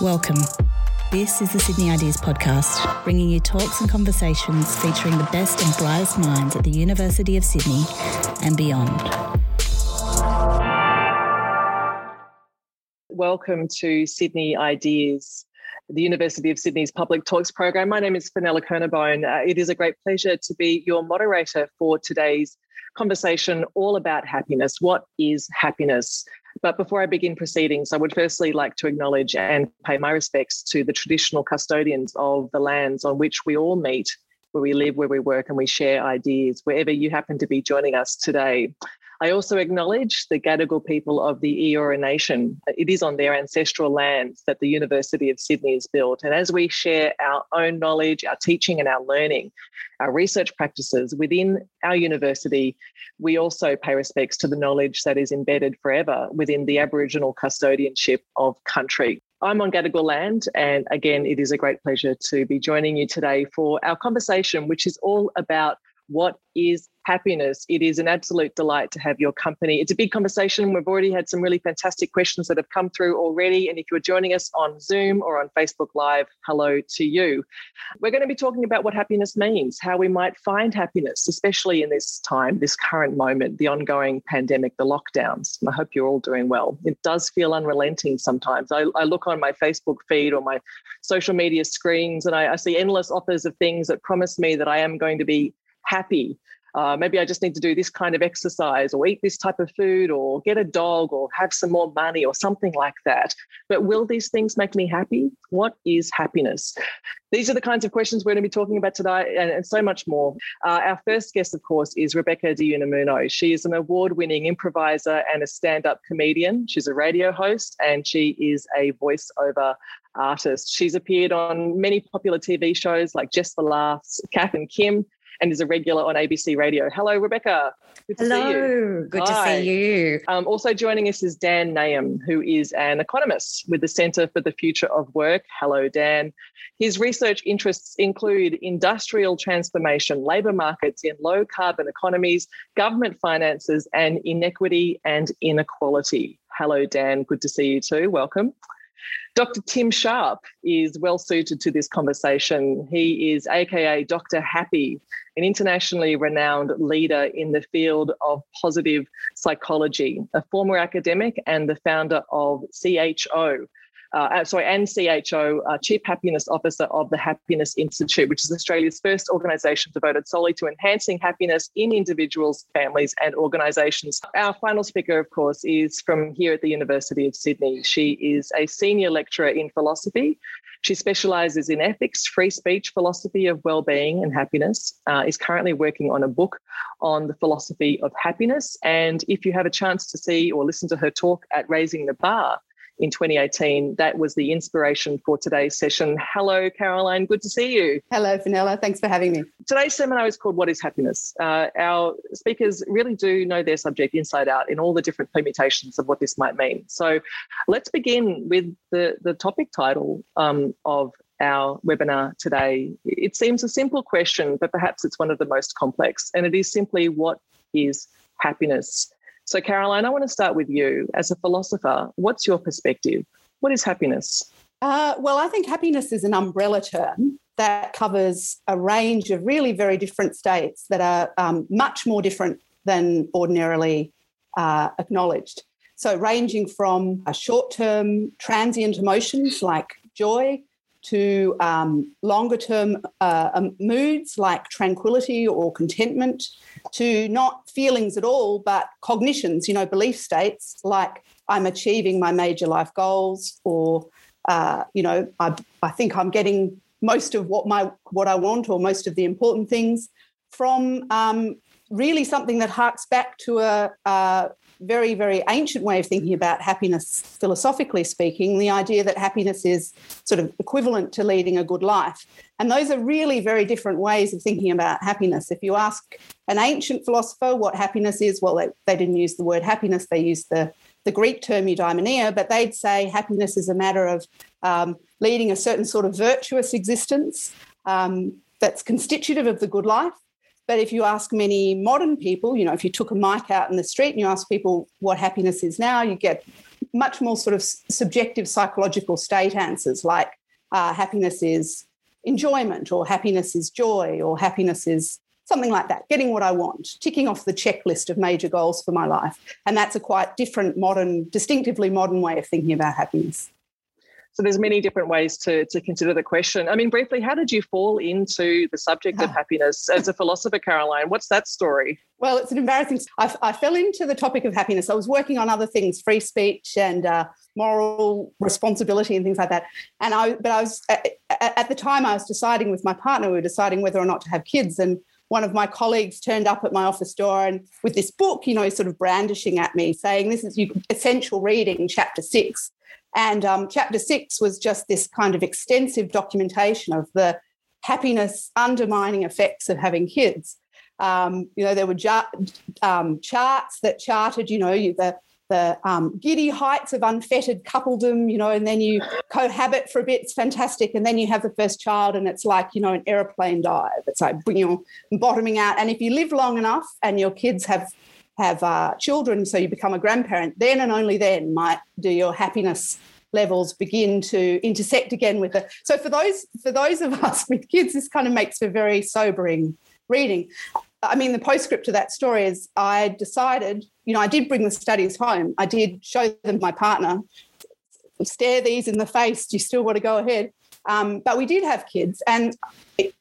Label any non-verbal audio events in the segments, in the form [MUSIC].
Welcome. This is the Sydney Ideas Podcast, bringing you talks and conversations featuring the best and brightest minds at the University of Sydney and beyond. Welcome to Sydney Ideas, the University of Sydney's Public Talks program. My name is Fenella Kernebone. Uh, it is a great pleasure to be your moderator for today's conversation all about happiness. What is happiness? But before I begin proceedings, I would firstly like to acknowledge and pay my respects to the traditional custodians of the lands on which we all meet, where we live, where we work, and we share ideas, wherever you happen to be joining us today. I also acknowledge the Gadigal people of the Eora Nation. It is on their ancestral lands that the University of Sydney is built. And as we share our own knowledge, our teaching, and our learning, our research practices within our university, we also pay respects to the knowledge that is embedded forever within the Aboriginal custodianship of country. I'm on Gadigal land, and again, it is a great pleasure to be joining you today for our conversation, which is all about what is happiness? It is an absolute delight to have your company. It's a big conversation. We've already had some really fantastic questions that have come through already. And if you're joining us on Zoom or on Facebook Live, hello to you. We're going to be talking about what happiness means, how we might find happiness, especially in this time, this current moment, the ongoing pandemic, the lockdowns. I hope you're all doing well. It does feel unrelenting sometimes. I, I look on my Facebook feed or my social media screens and I, I see endless offers of things that promise me that I am going to be happy. Uh, maybe I just need to do this kind of exercise or eat this type of food or get a dog or have some more money or something like that. But will these things make me happy? What is happiness? These are the kinds of questions we're going to be talking about today and, and so much more. Uh, our first guest, of course, is Rebecca De Unamuno. She is an award winning improviser and a stand up comedian. She's a radio host and she is a voiceover artist. She's appeared on many popular TV shows like Just for Laughs, Kath and Kim, and is a regular on ABC Radio. Hello, Rebecca. Good to Hello. see you. Good Hi. to see you. Um, also joining us is Dan Nahum, who is an economist with the Centre for the Future of Work. Hello, Dan. His research interests include industrial transformation, labour markets in low carbon economies, government finances, and inequity and inequality. Hello, Dan. Good to see you too. Welcome. Dr. Tim Sharp is well suited to this conversation. He is AKA Dr. Happy, an internationally renowned leader in the field of positive psychology, a former academic and the founder of CHO, uh, uh, sorry, and CHO, uh, Chief Happiness Officer of the Happiness Institute, which is Australia's first organisation devoted solely to enhancing happiness in individuals, families, and organisations. Our final speaker, of course, is from here at the University of Sydney. She is a senior lecturer in philosophy. She specialises in ethics, free speech, philosophy of well-being and happiness. Uh, is currently working on a book on the philosophy of happiness. And if you have a chance to see or listen to her talk at Raising the Bar, in 2018. That was the inspiration for today's session. Hello, Caroline. Good to see you. Hello, Fenella. Thanks for having me. Today's seminar is called What is Happiness? Uh, our speakers really do know their subject inside out in all the different permutations of what this might mean. So let's begin with the, the topic title um, of our webinar today. It seems a simple question, but perhaps it's one of the most complex, and it is simply what is happiness? So, Caroline, I want to start with you. As a philosopher, what's your perspective? What is happiness? Uh, well, I think happiness is an umbrella term that covers a range of really very different states that are um, much more different than ordinarily uh, acknowledged. So, ranging from a short term transient emotions like joy to um, longer term uh, um, moods like tranquility or contentment, to not feelings at all, but cognitions, you know, belief states like I'm achieving my major life goals, or uh, you know, I, I think I'm getting most of what my what I want, or most of the important things from um, really something that harks back to a, a very, very ancient way of thinking about happiness, philosophically speaking, the idea that happiness is sort of equivalent to leading a good life. And those are really very different ways of thinking about happiness. If you ask an ancient philosopher what happiness is, well, they, they didn't use the word happiness, they used the, the Greek term eudaimonia, but they'd say happiness is a matter of um, leading a certain sort of virtuous existence um, that's constitutive of the good life but if you ask many modern people, you know, if you took a mic out in the street and you ask people what happiness is now, you get much more sort of subjective psychological state answers like uh, happiness is enjoyment or happiness is joy or happiness is something like that, getting what I want, ticking off the checklist of major goals for my life. And that's a quite different, modern, distinctively modern way of thinking about happiness. So there's many different ways to, to consider the question. I mean, briefly, how did you fall into the subject of happiness as a philosopher, Caroline? What's that story? Well, it's an embarrassing. I, I fell into the topic of happiness. I was working on other things, free speech and uh, moral responsibility and things like that. And I, but I was at, at the time I was deciding with my partner. We were deciding whether or not to have kids, and one of my colleagues turned up at my office door and with this book, you know, sort of brandishing at me, saying, This is essential reading, chapter six. And um, chapter six was just this kind of extensive documentation of the happiness undermining effects of having kids. Um, you know, there were um, charts that charted, you know, the the um, giddy heights of unfettered coupledom, you know, and then you cohabit for a bit. It's fantastic. And then you have the first child, and it's like, you know, an aeroplane dive. It's like, you know, bottoming out. And if you live long enough and your kids have have uh, children, so you become a grandparent, then and only then might do your happiness levels begin to intersect again with it. So for those for those of [LAUGHS] us with kids, this kind of makes for very sobering reading. I mean, the postscript to that story is I decided, you know, I did bring the studies home. I did show them my partner, stare these in the face. Do you still want to go ahead? Um, but we did have kids. And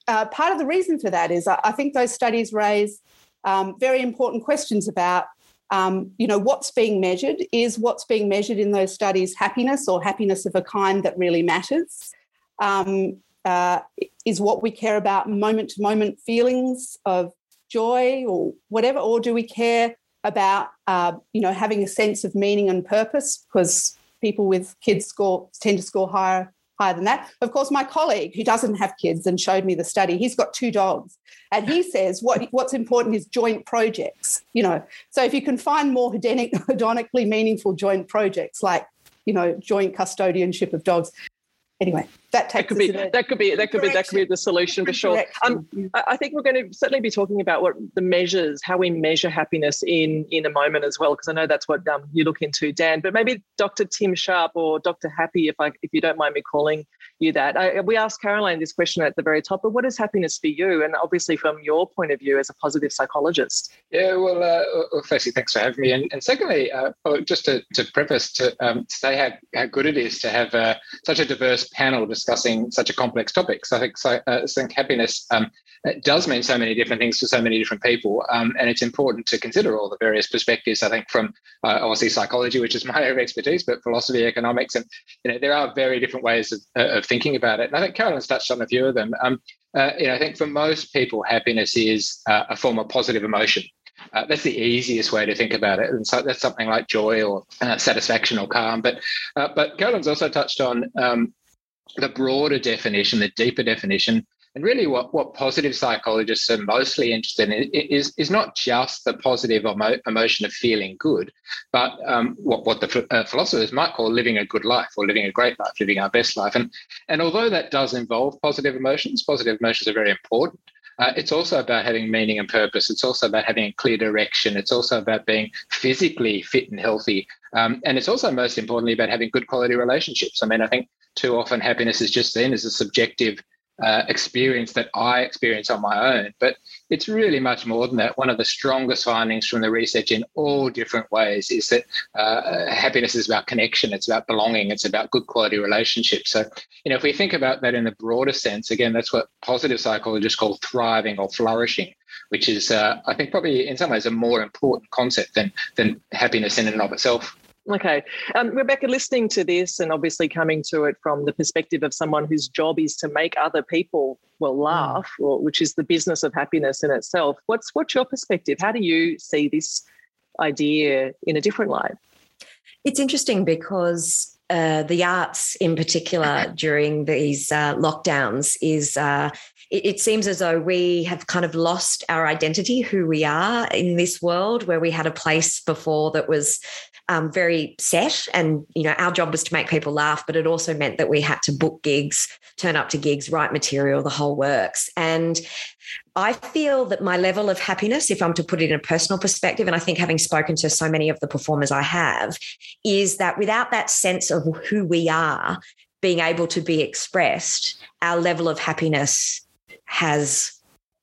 uh, part of the reason for that is I, I think those studies raise um, very important questions about, um, you know, what's being measured. Is what's being measured in those studies happiness or happiness of a kind that really matters? Um, uh, is what we care about moment to moment feelings of joy or whatever, or do we care about uh, you know having a sense of meaning and purpose? Because people with kids score tend to score higher higher than that. Of course, my colleague who doesn't have kids and showed me the study, he's got two dogs, and he says what what's important is joint projects. You know, so if you can find more hedonic, [LAUGHS] hedonically meaningful joint projects like you know joint custodianship of dogs, anyway, that takes that could be that could be that could be that could be the solution for sure. Um, I think we're going to certainly be talking about what the measures, how we measure happiness in in a moment as well, because I know that's what um, you look into, Dan. But maybe Dr. Tim Sharp or Dr. Happy, if I if you don't mind me calling you that. I, we asked Caroline this question at the very top, but what is happiness for you? And obviously, from your point of view as a positive psychologist. Yeah, well, uh, well firstly, thanks for having me. And, and secondly, uh, just to, to preface, to um, say how, how good it is to have uh, such a diverse panel discussing such a complex topic. So I think, so, uh, think happiness um, does mean so many different things to so many different people. Um, and it's important to consider all the various perspectives, I think, from uh, obviously psychology, which is my [LAUGHS] area of expertise, but philosophy, economics, and you know, there are very different ways of, of thinking about it. And I think Carolyn's touched on a few of them. Um, uh, you know, I think for most people, happiness is uh, a form of positive emotion. Uh, that's the easiest way to think about it, and so that's something like joy or uh, satisfaction or calm. But uh, but Carolyn's also touched on um, the broader definition, the deeper definition, and really, what, what positive psychologists are mostly interested in is, is not just the positive emo- emotion of feeling good, but um, what, what the uh, philosophers might call living a good life or living a great life, living our best life. And, and although that does involve positive emotions, positive emotions are very important. Uh, it's also about having meaning and purpose. It's also about having a clear direction. It's also about being physically fit and healthy. Um, and it's also, most importantly, about having good quality relationships. I mean, I think too often happiness is just seen as a subjective uh, experience that I experience on my own. But it's really much more than that. One of the strongest findings from the research in all different ways is that uh, happiness is about connection, it's about belonging, it's about good quality relationships. So, you know, if we think about that in the broader sense, again, that's what positive psychologists call thriving or flourishing. Which is, uh, I think, probably in some ways a more important concept than than happiness in and of itself. Okay. Um, Rebecca, listening to this and obviously coming to it from the perspective of someone whose job is to make other people, well, hmm. laugh, mm. or, which is the business of happiness in itself, what's, what's your perspective? How do you see this idea in a different light? It's interesting because uh, the arts, in particular, during these uh, lockdowns, is uh, it, it, seems as though we have kind of lost our identity, who we are in this world, where we had a place before that was um, very set, and you know our job was to make people laugh, but it also meant that we had to book gigs, turn up to gigs, write material, the whole works. And I feel that my level of happiness, if I'm to put it in a personal perspective, and I think having spoken to so many of the performers I have, is that without that sense of who we are being able to be expressed, our level of happiness has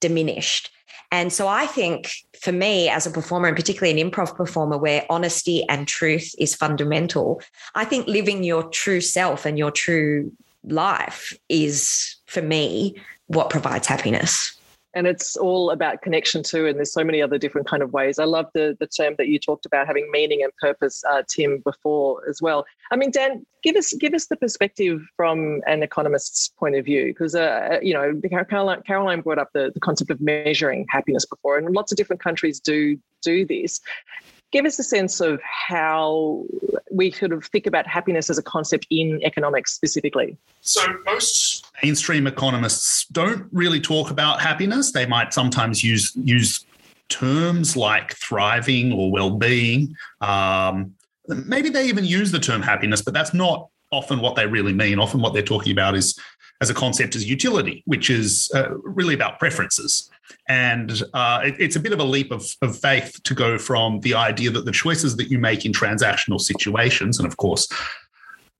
diminished. And so I think for me as a performer, and particularly an improv performer where honesty and truth is fundamental, I think living your true self and your true life is for me what provides happiness and it's all about connection too and there's so many other different kind of ways. I love the the term that you talked about having meaning and purpose uh, tim before as well. I mean dan give us give us the perspective from an economist's point of view because uh, uh, you know caroline, caroline brought up the, the concept of measuring happiness before and lots of different countries do do this give us a sense of how we sort of think about happiness as a concept in economics specifically. So, most mainstream economists don't really talk about happiness. They might sometimes use use terms like thriving or well-being. Um, maybe they even use the term happiness, but that's not often what they really mean. Often, what they're talking about is as a concept is utility, which is uh, really about preferences. And uh, it, it's a bit of a leap of, of faith to go from the idea that the choices that you make in transactional situations, and of course,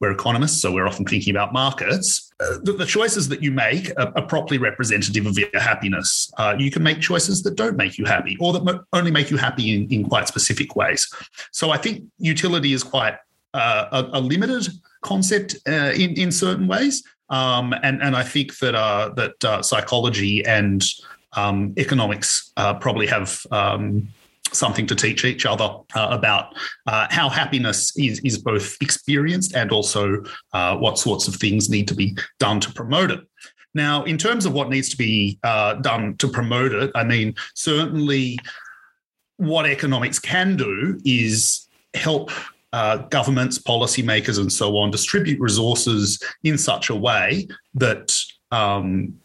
we're economists, so we're often thinking about markets. Uh, the, the, choices that you make are, are, properly representative of your happiness. Uh, you can make choices that don't make you happy or that mo- only make you happy in, in quite specific ways. So I think utility is quite uh, a, a, limited concept uh, in, in certain ways. Um, and, and I think that, uh, that psychology and um, economics uh, probably have um, something to teach each other uh, about uh, how happiness is, is both experienced and also uh, what sorts of things need to be done to promote it. Now, in terms of what needs to be uh, done to promote it, I mean, certainly what economics can do is help uh, governments, policymakers, and so on distribute resources in such a way that um,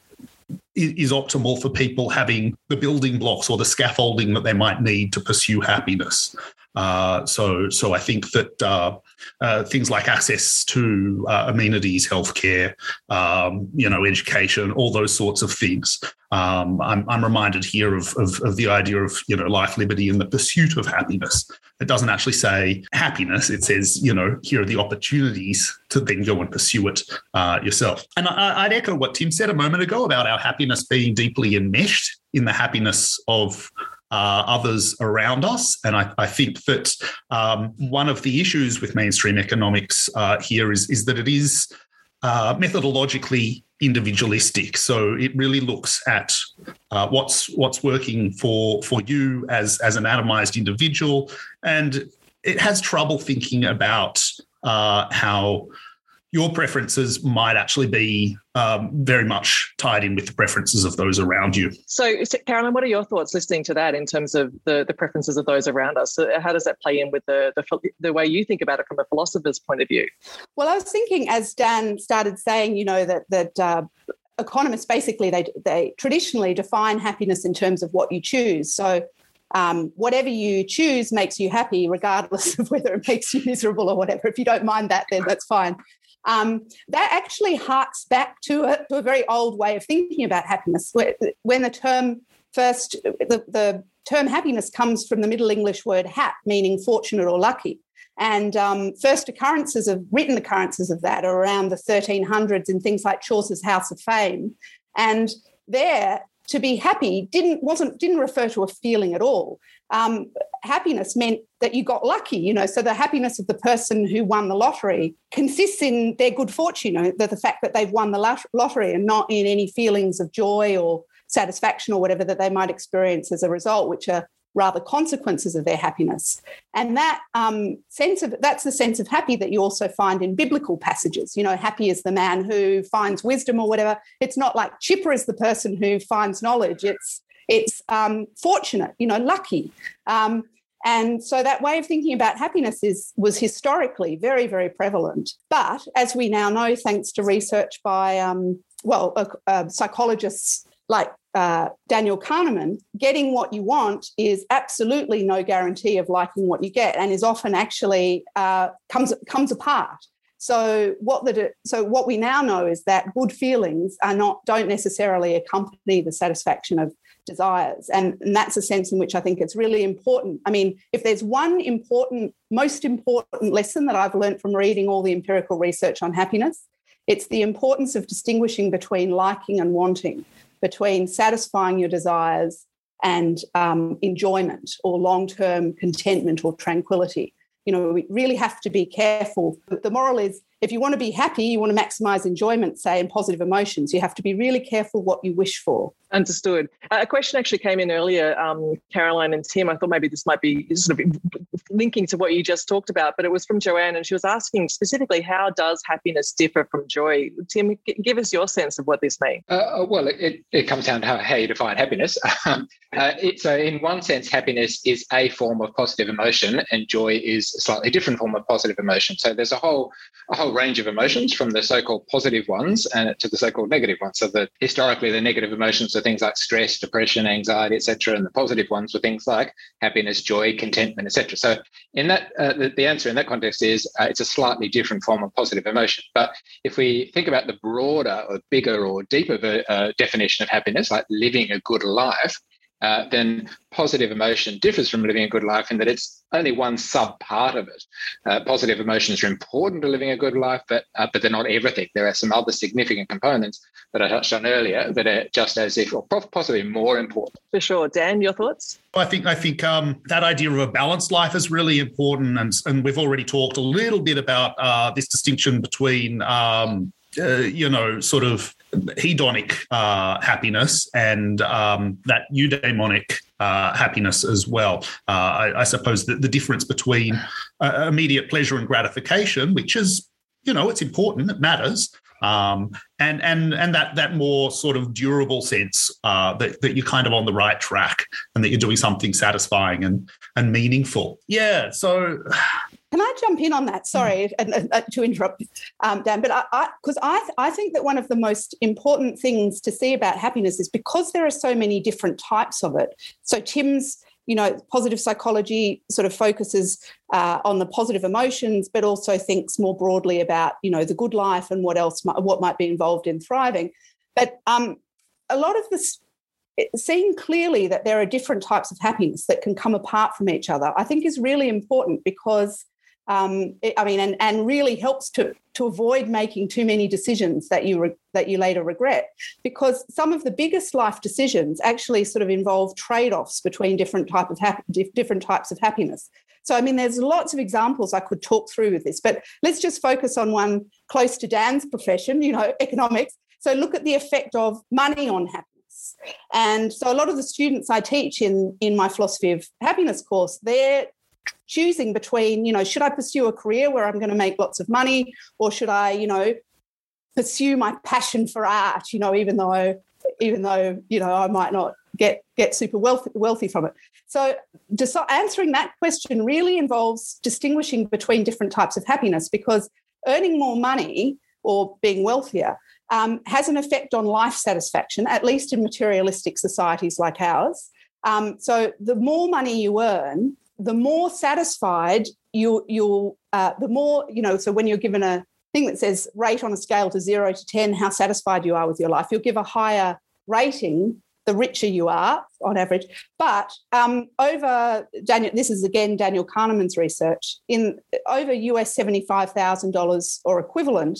is optimal for people having the building blocks or the scaffolding that they might need to pursue happiness. Uh, so, so I think that uh, uh, things like access to uh, amenities, healthcare, um, you know, education, all those sorts of things. Um, I'm, I'm, reminded here of, of, of, the idea of you know life, liberty, and the pursuit of happiness. It doesn't actually say happiness. It says you know here are the opportunities to then go and pursue it uh, yourself. And I, I'd echo what Tim said a moment ago about our happiness being deeply enmeshed in the happiness of uh, others around us. And I, I think that um, one of the issues with mainstream economics uh, here is, is that it is uh, methodologically individualistic. So it really looks at uh, what's what's working for for you as as an atomized individual, and it has trouble thinking about uh, how your preferences might actually be um, very much tied in with the preferences of those around you. So, Caroline, what are your thoughts listening to that in terms of the, the preferences of those around us? So how does that play in with the, the, the way you think about it from a philosopher's point of view? Well, I was thinking as Dan started saying, you know, that that uh, economists basically they they traditionally define happiness in terms of what you choose. So um, whatever you choose makes you happy, regardless [LAUGHS] of whether it makes you miserable or whatever. If you don't mind that, then that's fine. Um, that actually harks back to a, to a very old way of thinking about happiness. When the term first, the, the term happiness comes from the Middle English word hap, meaning fortunate or lucky. And um, first occurrences of written occurrences of that are around the 1300s in things like Chaucer's House of Fame. And there, to be happy didn't wasn't didn't refer to a feeling at all um, happiness meant that you got lucky, you know. So the happiness of the person who won the lottery consists in their good fortune, you know, the, the fact that they've won the lottery and not in any feelings of joy or satisfaction or whatever that they might experience as a result, which are rather consequences of their happiness. And that um, sense of that's the sense of happy that you also find in biblical passages. You know, happy is the man who finds wisdom or whatever. It's not like chipper is the person who finds knowledge. It's it's um, fortunate, you know, lucky. Um, and so that way of thinking about happiness is was historically very, very prevalent. But as we now know, thanks to research by um, well, uh, uh, psychologists like uh, Daniel Kahneman, getting what you want is absolutely no guarantee of liking what you get, and is often actually uh, comes comes apart. So what the so what we now know is that good feelings are not don't necessarily accompany the satisfaction of desires, and, and that's a sense in which I think it's really important. I mean, if there's one important, most important lesson that I've learned from reading all the empirical research on happiness, it's the importance of distinguishing between liking and wanting between satisfying your desires and um, enjoyment or long term contentment or tranquility. You know, we really have to be careful. The moral is if you want to be happy, you want to maximize enjoyment, say, and positive emotions, you have to be really careful what you wish for. Understood. Uh, a question actually came in earlier, um, Caroline and Tim. I thought maybe this might be sort of linking to what you just talked about, but it was from Joanne, and she was asking specifically, how does happiness differ from joy? Tim, give us your sense of what this means. Uh, uh, well, it, it comes down to how, how you define happiness. [LAUGHS] uh, it, so, in one sense, happiness is a form of positive emotion, and joy is a slightly different form of positive emotion. So, there's a whole a whole range of emotions, from the so-called positive ones and to the so-called negative ones. So, historically the negative emotions things like stress, depression, anxiety, etc., and the positive ones were things like happiness, joy, contentment, etc. So, in that, uh, the, the, answer in that context is uh, it's a slightly different form of positive emotion. But if we think about the broader or bigger or deeper uh, definition of happiness, like living a good life, uh, then positive emotion differs from living a good life in that it's only one sub part of it. Uh, positive emotions are important to living a good life, but uh, but they're not everything. There are some other significant components that I touched on earlier that are just as if, or possibly more important. For sure, Dan, your thoughts? I think I think um, that idea of a balanced life is really important, and and we've already talked a little bit about uh, this distinction between. Um, uh, you know, sort of hedonic uh, happiness and um, that eudaimonic uh, happiness as well. Uh, I, I, suppose that the difference between uh, immediate pleasure and gratification, which is, you know, it's important, it matters, um, and and and that that more sort of durable sense uh, that that you're kind of on the right track and that you're doing something satisfying and and meaningful. Yeah. So can I jump in on that? Sorry mm. uh, to interrupt, um, Dan, but I because I, I, I think that one of the most important things to see about happiness is because there are so many different types of it. So Tim's you know, positive psychology sort of focuses uh, on the positive emotions, but also thinks more broadly about, you know, the good life and what else, might, what might be involved in thriving. But um, a lot of this, seeing clearly that there are different types of happiness that can come apart from each other, I think is really important because um, it, I mean, and, and really helps to, to avoid making too many decisions that you re, that you later regret, because some of the biggest life decisions actually sort of involve trade offs between different type of hap- different types of happiness. So, I mean, there's lots of examples I could talk through with this, but let's just focus on one close to Dan's profession, you know, [LAUGHS] economics. So, look at the effect of money on happiness. And so, a lot of the students I teach in in my philosophy of happiness course, they're choosing between, you know, should I pursue a career where I'm going to make lots of money or should I, you know, pursue my passion for art, you know, even though even though, you know, I might not get get super wealthy, wealthy from it. So answering that question really involves distinguishing between different types of happiness because earning more money or being wealthier um, has an effect on life satisfaction, at least in materialistic societies like ours. Um, so the more money you earn, the more satisfied you you'll uh, the more you know so when you're given a thing that says rate on a scale to 0 to 10 how satisfied you are with your life you'll give a higher rating the richer you are on average. But um, over daniel this is again daniel kahneman's research in over us $75000 or equivalent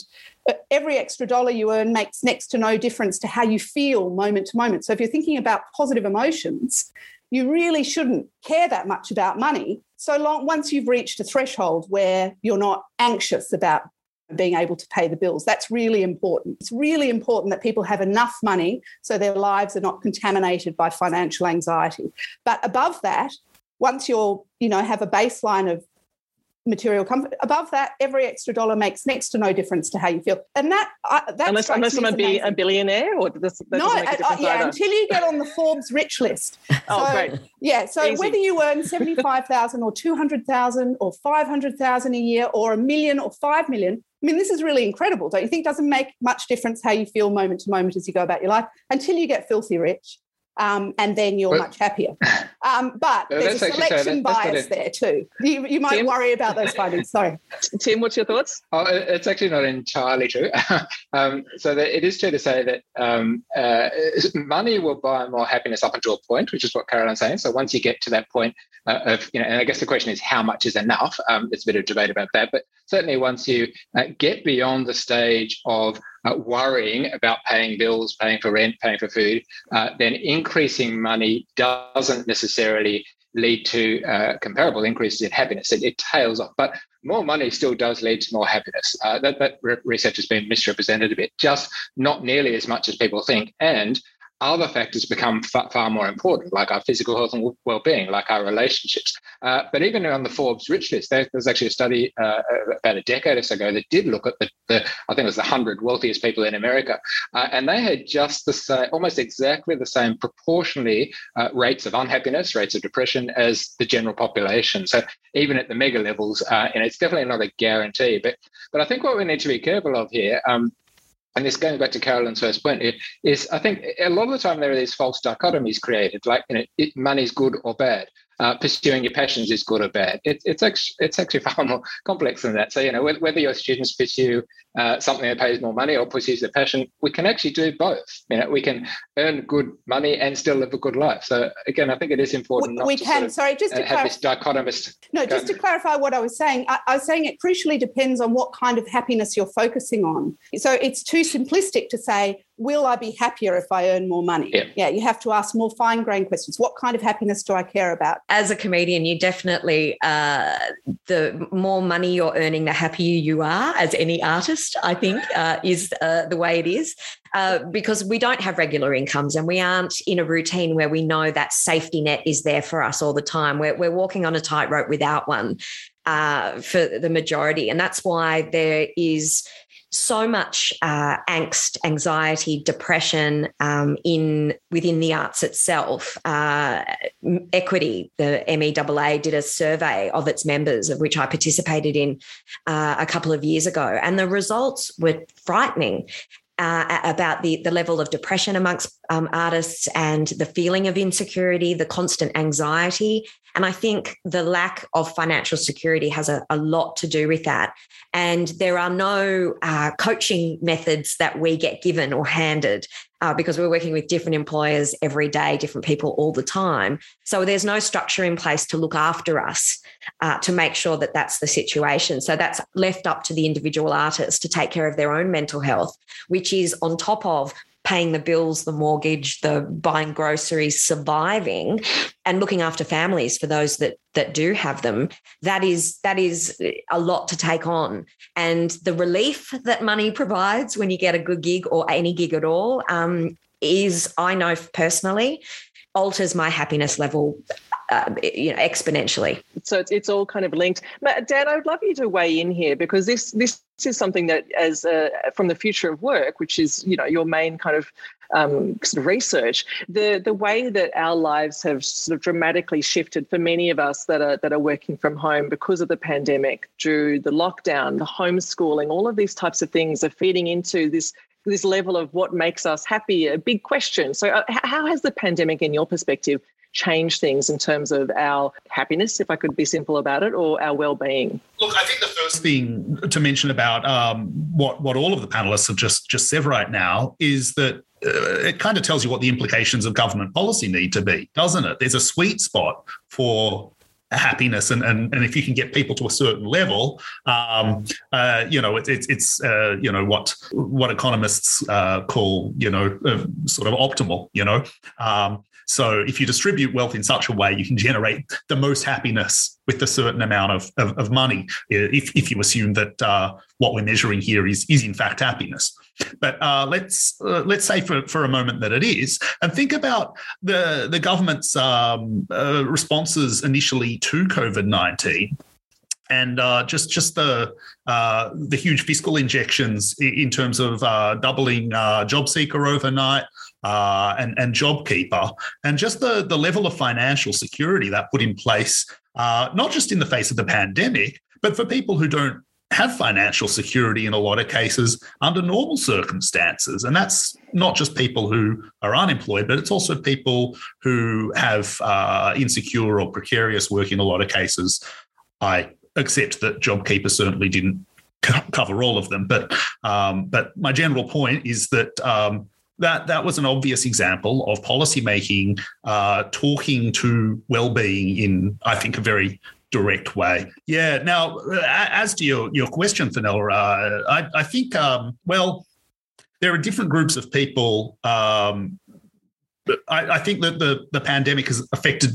uh, every extra dollar you earn makes next to no difference to how you feel moment to moment. So if you're thinking about positive emotions you really shouldn't care that much about money so long once you've reached a threshold where you're not anxious about being able to pay the bills. That's really important. It's really important that people have enough money so their lives are not contaminated by financial anxiety. But above that once you're you know have a baseline of material comfort. Above that, every extra dollar makes next to no difference to how you feel. And that, uh, that unless unless I'm a, be a billionaire, or does that no, uh, uh, yeah, either? until you get on the Forbes rich list. [LAUGHS] oh, so, great. Yeah, so Easy. whether you earn seventy five thousand or two hundred thousand or five hundred thousand a year or a million or five million. I mean, this is really incredible, don't you think? Doesn't make much difference how you feel moment to moment as you go about your life until you get filthy rich um, and then you're much happier. Um, but there's a selection bias there too. You, you might Tim? worry about those findings. Sorry. [LAUGHS] Tim, what's your thoughts? Oh, it's actually not entirely true. [LAUGHS] um, so that it is true to say that um, uh, money will buy more happiness up until a point, which is what Caroline's saying. So once you get to that point uh, of, you know, and I guess the question is how much is enough? Um, there's a bit of debate about that. But certainly once you uh, get beyond the stage of uh, worrying about paying bills, paying for rent, paying for food, uh, then increasing money doesn't necessarily lead to uh, comparable increases in happiness. It, it, tails off, but more money still does lead to more happiness. Uh, that, that research has been misrepresented a bit, just not nearly as much as people think. And other factors become far, more important, like our physical health and well-being, like our relationships. Uh, but even on the Forbes rich list, there, there's actually a study uh, about a decade or so ago that did look at the, the I think it was the 100 wealthiest people in America, uh, and they had just the same, almost exactly the same proportionally uh, rates of unhappiness, rates of depression as the general population. So even at the mega levels, uh, and it's definitely not a guarantee. But but I think what we need to be careful of here. Um, and this going back to Carolyn's first point is I think a lot of the time there are these false dichotomies created, like you know, money's good or bad uh, pursuing your passions is good or bad. It, it's actually it's actually [LAUGHS] far more complex than that. So you know whether, your students pursue uh, something that pays more money or pursues their passion, we can actually do both. You know we can earn good money and still live a good life. So again, I think it is important. We, we can. Sort of, Sorry, just to uh, have this dichotomist. No, just to clarify what I was saying. I, I was saying it crucially depends on what kind of happiness you're focusing on. So it's too simplistic to say will I be happier if I earn more money? Yeah. yeah, you have to ask more fine grained questions. What kind of happiness do I care about? As a comedian, you definitely, uh, the more money you're earning, the happier you are, as any artist, I think, [LAUGHS] uh, is uh, the way it is. Uh, because we don't have regular incomes and we aren't in a routine where we know that safety net is there for us all the time. We're, we're walking on a tightrope without one uh, for the majority. And that's why there is so much uh, angst, anxiety, depression um, in within the arts itself. Uh, Equity, the MEAA, did a survey of its members, of which I participated in uh, a couple of years ago, and the results were frightening. Uh, about the, the level of depression amongst um, artists and the feeling of insecurity, the constant anxiety. And I think the lack of financial security has a, a lot to do with that. And there are no uh, coaching methods that we get given or handed uh, because we're working with different employers every day, different people all the time. So there's no structure in place to look after us uh, to make sure that that's the situation. So that's left up to the individual artist to take care of their own mental health, which is on top of paying the bills, the mortgage, the buying groceries, surviving, and looking after families for those that that do have them. That is that is a lot to take on, and the relief that money provides when you get a good gig or any gig at all um, is, I know personally, alters my happiness level uh, you know, exponentially. So it's, it's all kind of linked. Dan, I would love you to weigh in here because this this is something that, as uh, from the future of work, which is you know your main kind of um, sort of research, the the way that our lives have sort of dramatically shifted for many of us that are that are working from home because of the pandemic, through the lockdown, the homeschooling, all of these types of things are feeding into this this level of what makes us happy a big question so uh, how has the pandemic in your perspective change things in terms of our happiness, if I could be simple about it, or our well-being? Look, I think the first thing to mention about um, what what all of the panelists have just just said right now is that uh, it kind of tells you what the implications of government policy need to be, doesn't it? There's a sweet spot for happiness and, and and if you can get people to a certain level um, uh, you know it, it, it's uh, you know what what economists uh, call you know uh, sort of optimal you know um, so if you distribute wealth in such a way, you can generate the most happiness with a certain amount of, of, of money, if, if you assume that uh, what we're measuring here is, is in fact happiness. But uh, let's uh, let's say for, for a moment that it is, and think about the the government's um, uh, responses initially to COVID nineteen and uh, just just the uh, the huge fiscal injections in terms of uh, doubling uh, JobSeeker overnight uh, and and JobKeeper, and just the the level of financial security that put in place, uh, not just in the face of the pandemic, but for people who don't have financial security in a lot of cases under normal circumstances. And that's not just people who are unemployed, but it's also people who have uh, insecure or precarious work in a lot of cases. I accept that JobKeeper certainly didn't cover all of them, but um, but my general point is that um, that that was an obvious example of policymaking uh, talking to well-being in, I think, a very direct way. Yeah. Now, as to your your question, Fenella, uh, I, I think um, well, there are different groups of people. Um, I, I, think that the the pandemic has affected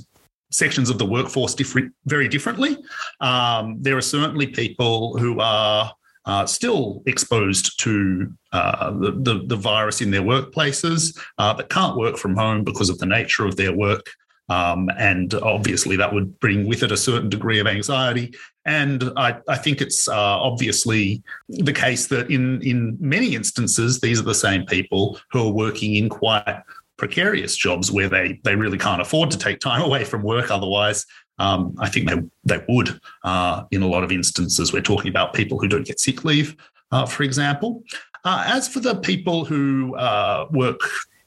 sections of the workforce different very differently. Um, there are certainly people who are uh, still exposed to uh, the, the, the, virus in their workplaces, uh, but can't work from home because of the nature of their work. Um, and obviously, that would bring with it a certain degree of anxiety. And I, I think it's uh, obviously the case that in, in many instances, these are the same people who are working in quite precarious jobs where they, they really can't afford to take time [LAUGHS] away from work otherwise. Um, I think they, they would uh, in a lot of instances. We're talking about people who don't get sick leave, uh, for example. Uh, as for the people who uh, work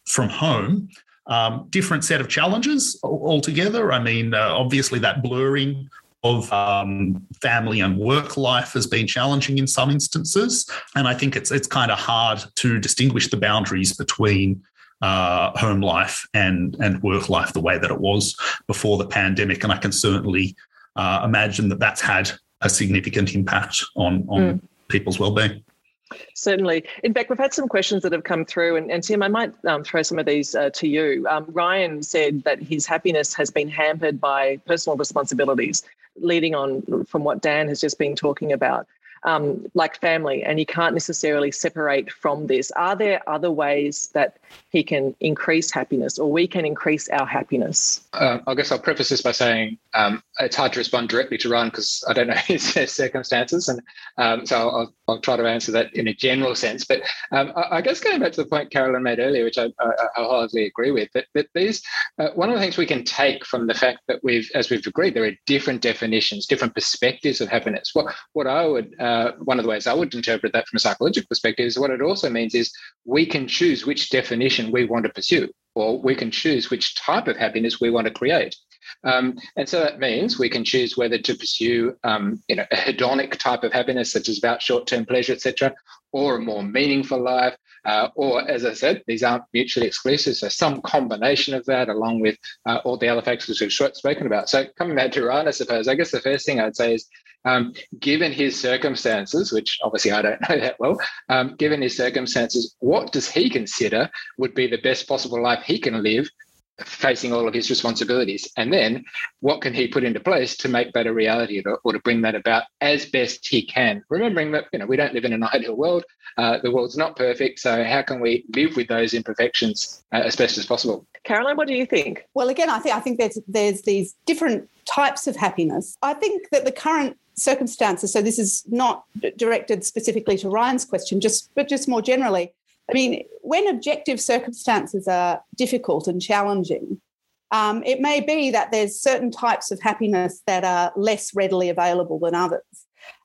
from home, um, different set of challenges altogether. I mean, uh, obviously, that blurring of um, family and work life has been challenging in some instances, and I think it's it's kind of hard to distinguish the boundaries between uh, home life and and work life the way that it was before the pandemic. And I can certainly uh, imagine that that's had a significant impact on on mm. people's well-being. Certainly. In fact, we've had some questions that have come through, and, and Tim, I might um, throw some of these uh, to you. Um, Ryan said that his happiness has been hampered by personal responsibilities, leading on from what Dan has just been talking about um, like family, and he can't necessarily separate from this. Are there other ways that he can increase happiness, or we can increase our happiness? Uh, I guess I'll preface this by saying um, it's hard to respond directly to Ryan because I don't know [LAUGHS] his circumstances, and um, so I'll, I'll, try to answer that in a general sense. But um, I, I, guess going back to the point Carolyn made earlier, which I, I, I wholly agree with, that, that these uh, one of the things we can take from the fact that we've, as we've agreed, there are different definitions, different perspectives of happiness. What what I would uh, one of the ways I would interpret that from a psychological perspective is what it also means is we can choose which definition we want to pursue, or we can choose which type of happiness we want to create. Um, and so that means we can choose whether to pursue, um, you know, a hedonic type of happiness, such as about short-term pleasure, etc., or a more meaningful life, uh, or as I said, these aren't mutually exclusive. So some combination of that, along with uh, all the other factors we've spoken about. So coming back to Ryan, I suppose, I guess the first thing I'd say is, um, given his circumstances, which obviously I don't [LAUGHS] know that well, um, given his circumstances, what does he consider would be the best possible life he can live facing all of his responsibilities. And then what can he put into place to make that a reality or, or, to bring that about as best he can? Remembering that you know we don't live in an ideal world. Uh, the world's not perfect. So how can we live with those imperfections uh, as best as possible? Caroline what do you think? Well again i think i think there's there's these different types of happiness. I think that the current circumstances so this is not directed specifically to ryan's question just but just more generally I mean, when objective circumstances are difficult and challenging, um, it may be that there's certain types of happiness that are less readily available than others.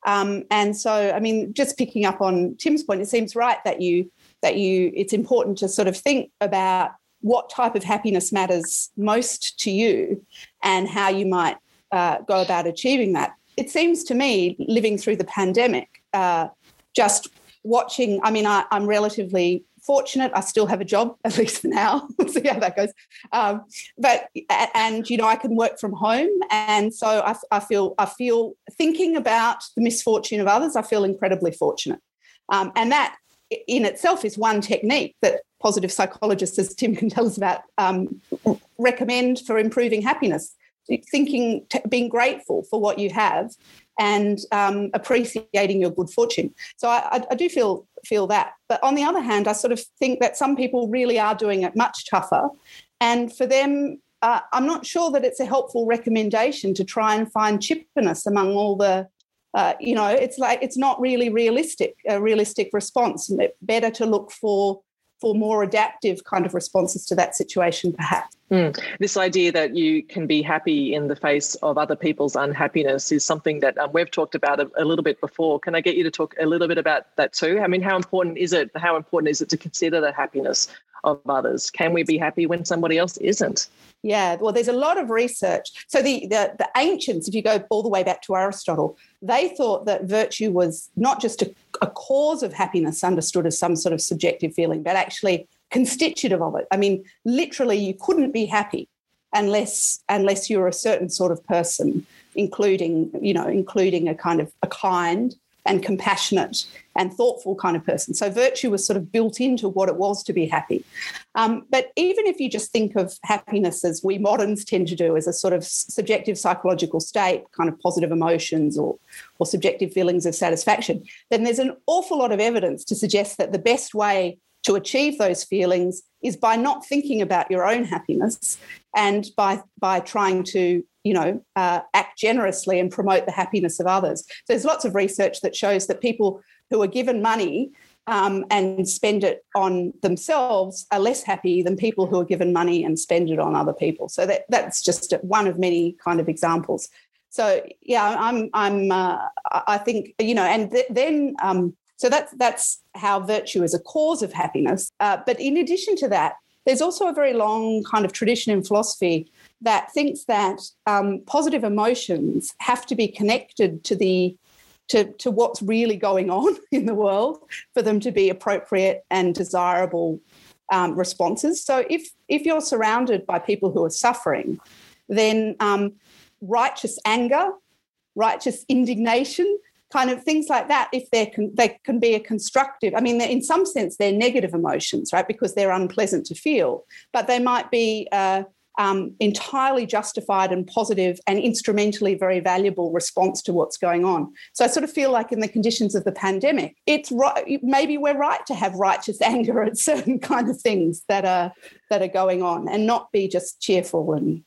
Um, and so, I mean, just picking up on Tim's point, it seems right that you that you it's important to sort of think about what type of happiness matters most to you and how you might uh, go about achieving that. It seems to me, living through the pandemic, uh, just watching, I mean, I, am relatively fortunate. I still have a job, [LAUGHS] at least for now. [LAUGHS] we'll see how that goes. Um, but and you know, I can work from home, and so I, I, feel I feel thinking about the misfortune of others. I feel incredibly fortunate, um, and that in itself is one technique that positive psychologists, as Tim can tell us about, um, recommend for improving happiness. Thinking, t- being grateful for what you have, and um, appreciating your good fortune. So I, I, do feel feel that. But on the other hand, I sort of think that some people really are doing it much tougher, and for them, uh, I'm not sure that it's a helpful recommendation to try and find chippiness among all the uh, you know, it's like it's not really realistic, a realistic response. Better to look for for more adaptive kind of responses to that situation, perhaps. Mm. This idea that you can be happy in the face of other people's unhappiness is something that um, we've talked about a, a, little bit before. Can I get you to talk a little bit about that too? I mean, how important is it? How important is it to consider the happiness of others? Can we be happy when somebody else isn't? Yeah, well, there's a lot of research. So the, the, the ancients, if you go all the way back to Aristotle, they thought that virtue was not just a, a cause of happiness, understood as some sort of subjective feeling, but actually constitutive of it. I mean, literally, you couldn't be happy unless unless you're a certain sort of person, including you know, including a kind of a kind and compassionate and thoughtful kind of person. So virtue was sort of built into what it was to be happy. Um, but even if you just think of happiness as we moderns tend to do, as a sort of subjective psychological state, kind of positive emotions or, or subjective feelings of satisfaction, then there's an awful lot of evidence to suggest that the best way to achieve those feelings is by not thinking about your own happiness and by by trying to you know uh, act generously and promote the happiness of others. So there's lots of research that shows that people who are given money um, and spend it on themselves are less happy than people who are given money and spend it on other people. So that that's just one of many kind of examples. So yeah, I'm I'm uh, I think you know, and th- then um, so that's that's how virtue is a cause of happiness. Uh, but in addition to that, there's also a very long kind of tradition in philosophy that thinks that um, positive emotions have to be connected to the to, to what's really going on [LAUGHS] in the world for them to be appropriate and desirable um, responses. So if if you're surrounded by people who are suffering, then um, righteous anger, righteous indignation, kind of things like that if they're con- they can be a constructive i mean in some sense they're negative emotions right because they're unpleasant to feel but they might be uh, um, entirely justified and positive and instrumentally very valuable response to what's going on. So I sort of feel like in the conditions of the pandemic, it's right. Maybe we're right to have righteous [LAUGHS] anger at certain kind of things that are that are going on, and not be just cheerful and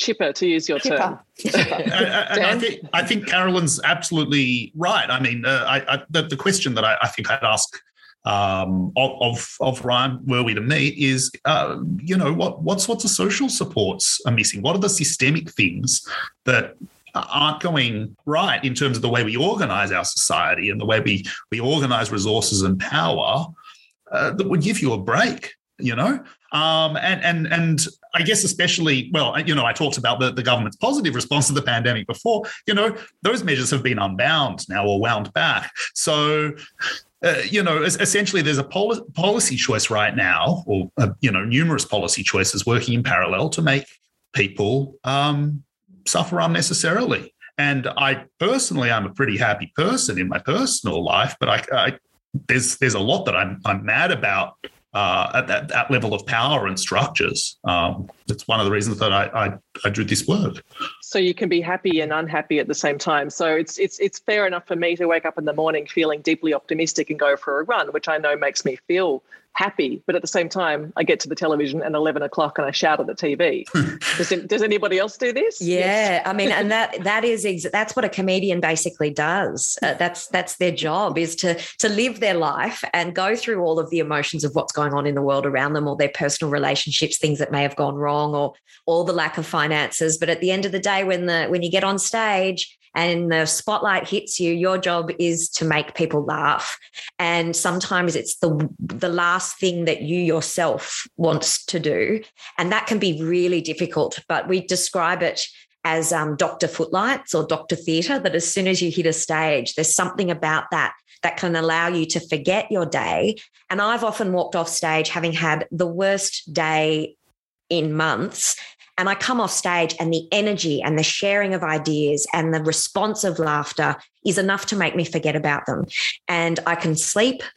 chipper, to use your term. [LAUGHS] I, think, I, think, Caroline's absolutely right. I mean, uh, I, I, the, the, question that I, I think I'd ask um, of, of, of Ryan were we to meet is, uh, you know, what what sorts of social supports are missing? What are the systemic things that aren't going right in terms of the way we organize our society and the way we we organize resources and power uh, that would give you a break? You know, um, and and and I guess especially well, you know, I talked about the, the government's positive response to the pandemic before. You know, those measures have been unbound now or wound back. So. Uh, you know, essentially, there's a pol- policy choice right now, or uh, you know, numerous policy choices working in parallel to make people um, suffer unnecessarily. And I personally, I'm a pretty happy person in my personal life, but I, I there's there's a lot that I'm I'm mad about uh, at that, that, level of power and structures. Um, it's one of the reasons that I, I, I do this work. So you can be happy and unhappy at the same time. So it's it's it's fair enough for me to wake up in the morning feeling deeply optimistic and go for a run, which I know makes me feel happy. But at the same time, I get to the television at 11 o'clock and I shout at the TV. [LAUGHS] does, does anybody else do this? Yeah. Yes. I mean, and [LAUGHS] that that is ex- that's what a comedian basically does. Uh, that's that's their job is to to live their life and go through all of the emotions of what's going on in the world around them or their personal relationships, things that may have gone wrong or all the lack of finances. But at the end of the day, when the when you get on stage and the spotlight hits you, your job is to make people laugh. And sometimes it's the the last thing that you yourself wants to do, and that can be really difficult. But we describe it as um, Doctor Footlights or Doctor Theatre. That as soon as you hit a stage, there's something about that that can allow you to forget your day. And I've often walked off stage having had the worst day in months and I come off stage, and the energy and the sharing of ideas and the response of laughter is enough to make me forget about them. And I can sleep. [LAUGHS]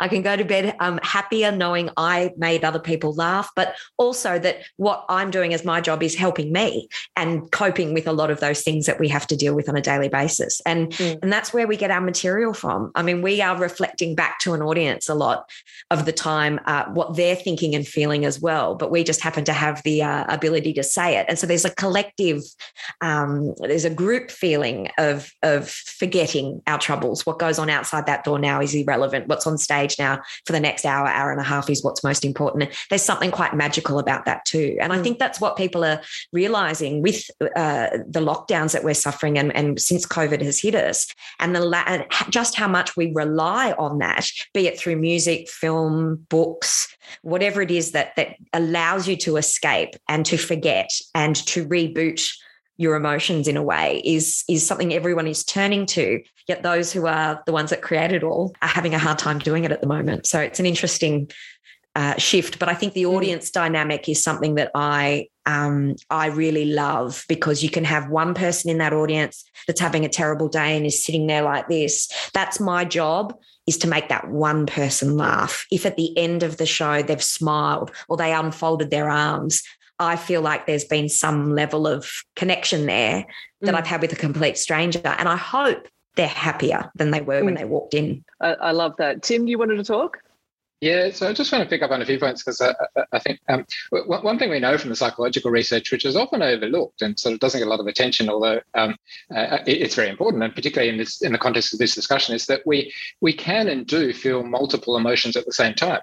I can go to bed um, happier knowing I made other people laugh, but also that what I'm doing as my job is helping me and coping with a lot of those things that we have to deal with on a daily basis. And, mm. and that's where we get our material from. I mean, we are reflecting back to an audience a lot of the time uh, what they're thinking and feeling as well, but we just happen to have the uh, ability to say it. And so there's a collective, um, there's a group feeling of, of forgetting our troubles. What goes on outside that door now is irrelevant. What's on stage now for the next hour, hour and a half is what's most important. There's something quite magical about that too. And I mm. think that's what people are realizing with uh, the lockdowns that we're suffering and, and since COVID has hit us and the la- just how much we rely on that, be it through music, film, books, whatever it is that that allows you to escape and to forget and to reboot your emotions in a way is is something everyone is turning to yet those who are the ones that create it all are having a hard time doing it at the moment so it's an interesting uh, shift but i think the mm. audience dynamic is something that i um, I really love because you can have one person in that audience that's having a terrible day and is sitting there like this. That's my job is to make that one person laugh. If at the end of the show they've smiled or they unfolded their arms, I feel like there's been some level of connection there that mm. I've had with a complete stranger. And I hope they're happier than they were mm. when they walked in. I, I, love that. Tim, you wanted to talk? Yeah, so I just want to pick up on a few points because I, I, think um, one thing we know from the psychological research, which is often overlooked and sort of doesn't get a lot of attention, although um, uh, it's very important, and particularly in this in the context of this discussion, is that we we can and do feel multiple emotions at the same time.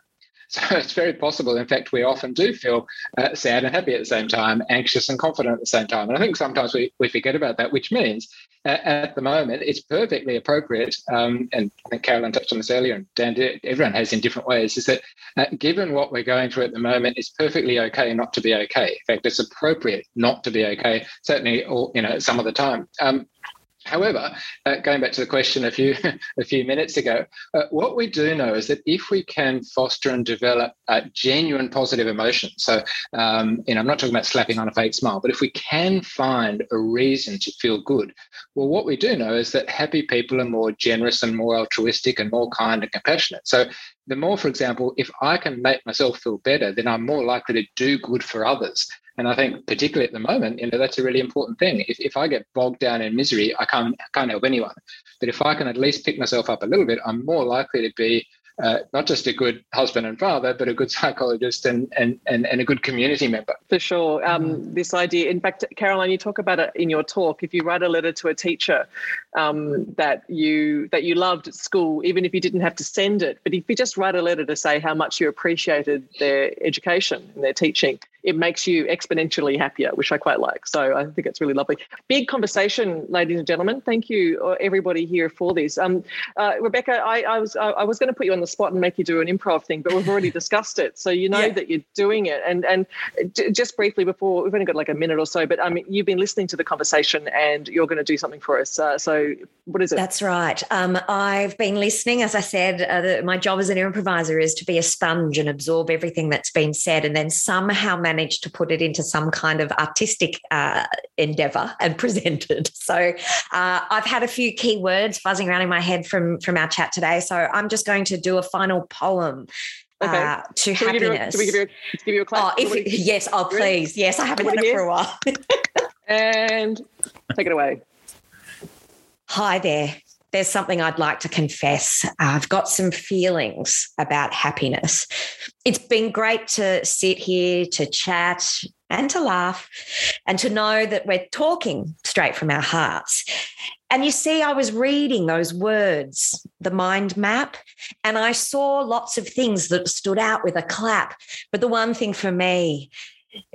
So [LAUGHS] it's very possible. In fact, we often do feel uh, sad and happy at the same time, anxious and confident at the same time. And I think sometimes we, we forget about that, which means uh, at the moment it's perfectly appropriate. Um, and I think Caroline touched on this earlier, and Dan did, everyone has in different ways, is that uh, given what we're going through at the moment, it's perfectly okay not to be okay. In fact, it's appropriate not to be okay, certainly, or, you know, some of the time. Um, However, uh, going back to the question a few [LAUGHS] a few minutes ago, uh, what we do know is that if we can foster and develop genuine positive emotions, so um, you know, I'm not talking about slapping on a fake smile, but if we can find a reason to feel good, well, what we do know is that happy people are more generous and more altruistic and more kind and compassionate. So the more, for example, if I can make myself feel better, then I'm more likely to do good for others. And I think, particularly at the moment, you know, that's a really important thing. If, if I get bogged down in misery, I can't, can't help anyone. But if I can at least pick myself up a little bit, I'm more likely to be uh, not just a good husband and father, but a good [LAUGHS] psychologist and and and, and a good community member. For sure. Um. This idea, in fact, Caroline, you talk about it in your talk. If you write a letter to a teacher um, that you that you loved at school, even if you didn't have to send it, but if you just write a letter to say how much you appreciated their education and their teaching, it makes you exponentially happier, which I quite like. So I think it's really lovely. Big conversation, ladies and gentlemen. Thank you, uh, everybody here for this. Um, uh, Rebecca, I, I was I was going to put you on the spot and make you do an improv thing, but we've already [LAUGHS] discussed it, so you know yeah. that you're doing it. And and just briefly before we've only got like a minute or so, but mean you've been listening to the conversation and you're going to do something for us. Uh, so what is it? That's right. Um, I've been listening. As I said, uh, the, my job as an improviser is to be a sponge and absorb everything that's been said, and then somehow manage managed to put it into some kind of artistic uh, endeavor and [LAUGHS] presented. So uh, I've had a few key words buzzing around in my head from from our chat today. So I'm just going to do a final poem Okay. Uh, to can happiness. We give you, a, give you a clap? Oh, if, yes, oh, please. Yes, I haven't done it for a while. [LAUGHS] and take it away. Hi there there's something I'd like to confess. I've got some feelings about happiness. It's been great to sit here, to chat, and to laugh, and to know that we're talking straight from our hearts. And you see, I was reading those words, the mind map, and I saw lots of things that stood out with a clap. But the one thing for me,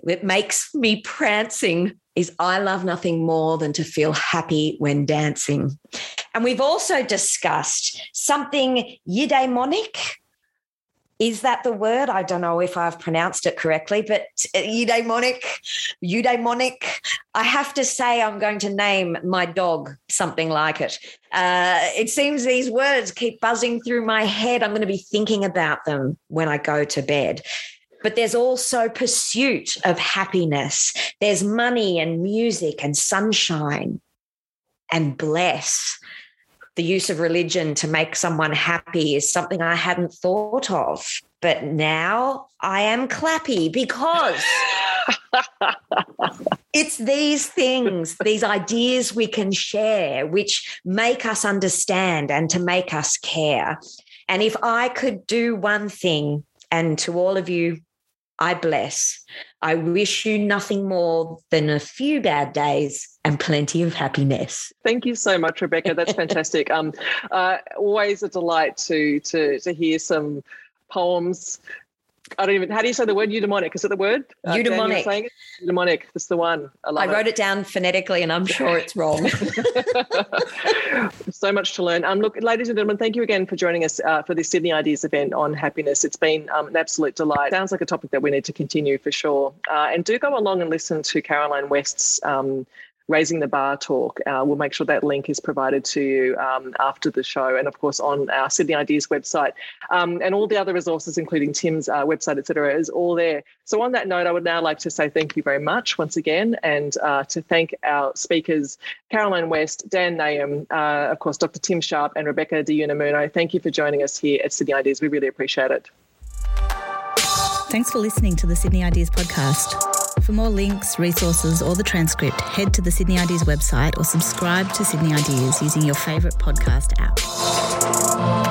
it makes me prancing is I love nothing more than to feel happy when dancing. And we've also discussed something eudaimonic. Is that the word? I don't know if I've pronounced it correctly, but eudaimonic, eudaimonic. I have to say, I'm going to name my dog something like it. Uh, it seems these words keep buzzing through my head. I'm going to be thinking about them when I go to bed but there's also pursuit of happiness. There's money and music and sunshine and bless. The use of religion to make someone happy is something I hadn't thought of. But now I am clappy because [LAUGHS] it's these things, these ideas we can share, which make us understand and to make us care. And if I could do one thing, and to all of you I bless. I wish you nothing more than a few bad days and plenty of happiness. Thank you so much, Rebecca. That's [LAUGHS] fantastic. um, uh, always a delight to to to hear some poems I don't even. How do you say the word eudaimonic? Is it the word? Uh, eudaimonic. it? Eudaimonic. That's the one. I, I wrote it. it. down phonetically, and I'm sure it's wrong. [LAUGHS] so much to learn. Um, look, ladies and gentlemen, thank you again for joining us uh, for this Sydney Ideas event on happiness. It's been um, an absolute delight. Sounds like a topic that we need to continue for sure. Uh, and do go along and listen to Caroline West's um, Raising the Bar talk. Uh, we'll make sure that link is provided to you um, after the show and, of course, on our Sydney Ideas website. Um, and all the other resources, including Tim's uh, website, etc., is all there. So, on that note, I would now like to say thank you very much once again and uh, to thank our speakers, Caroline West, Dan Nahum, uh, of course, Dr. Tim Sharp, and Rebecca De Unamuno. Thank you for joining us here at Sydney Ideas. We really appreciate it. Thanks for listening to the Sydney Ideas podcast. For more links, resources, or the transcript, head to the Sydney Ideas website or subscribe to Sydney Ideas using your favourite podcast app.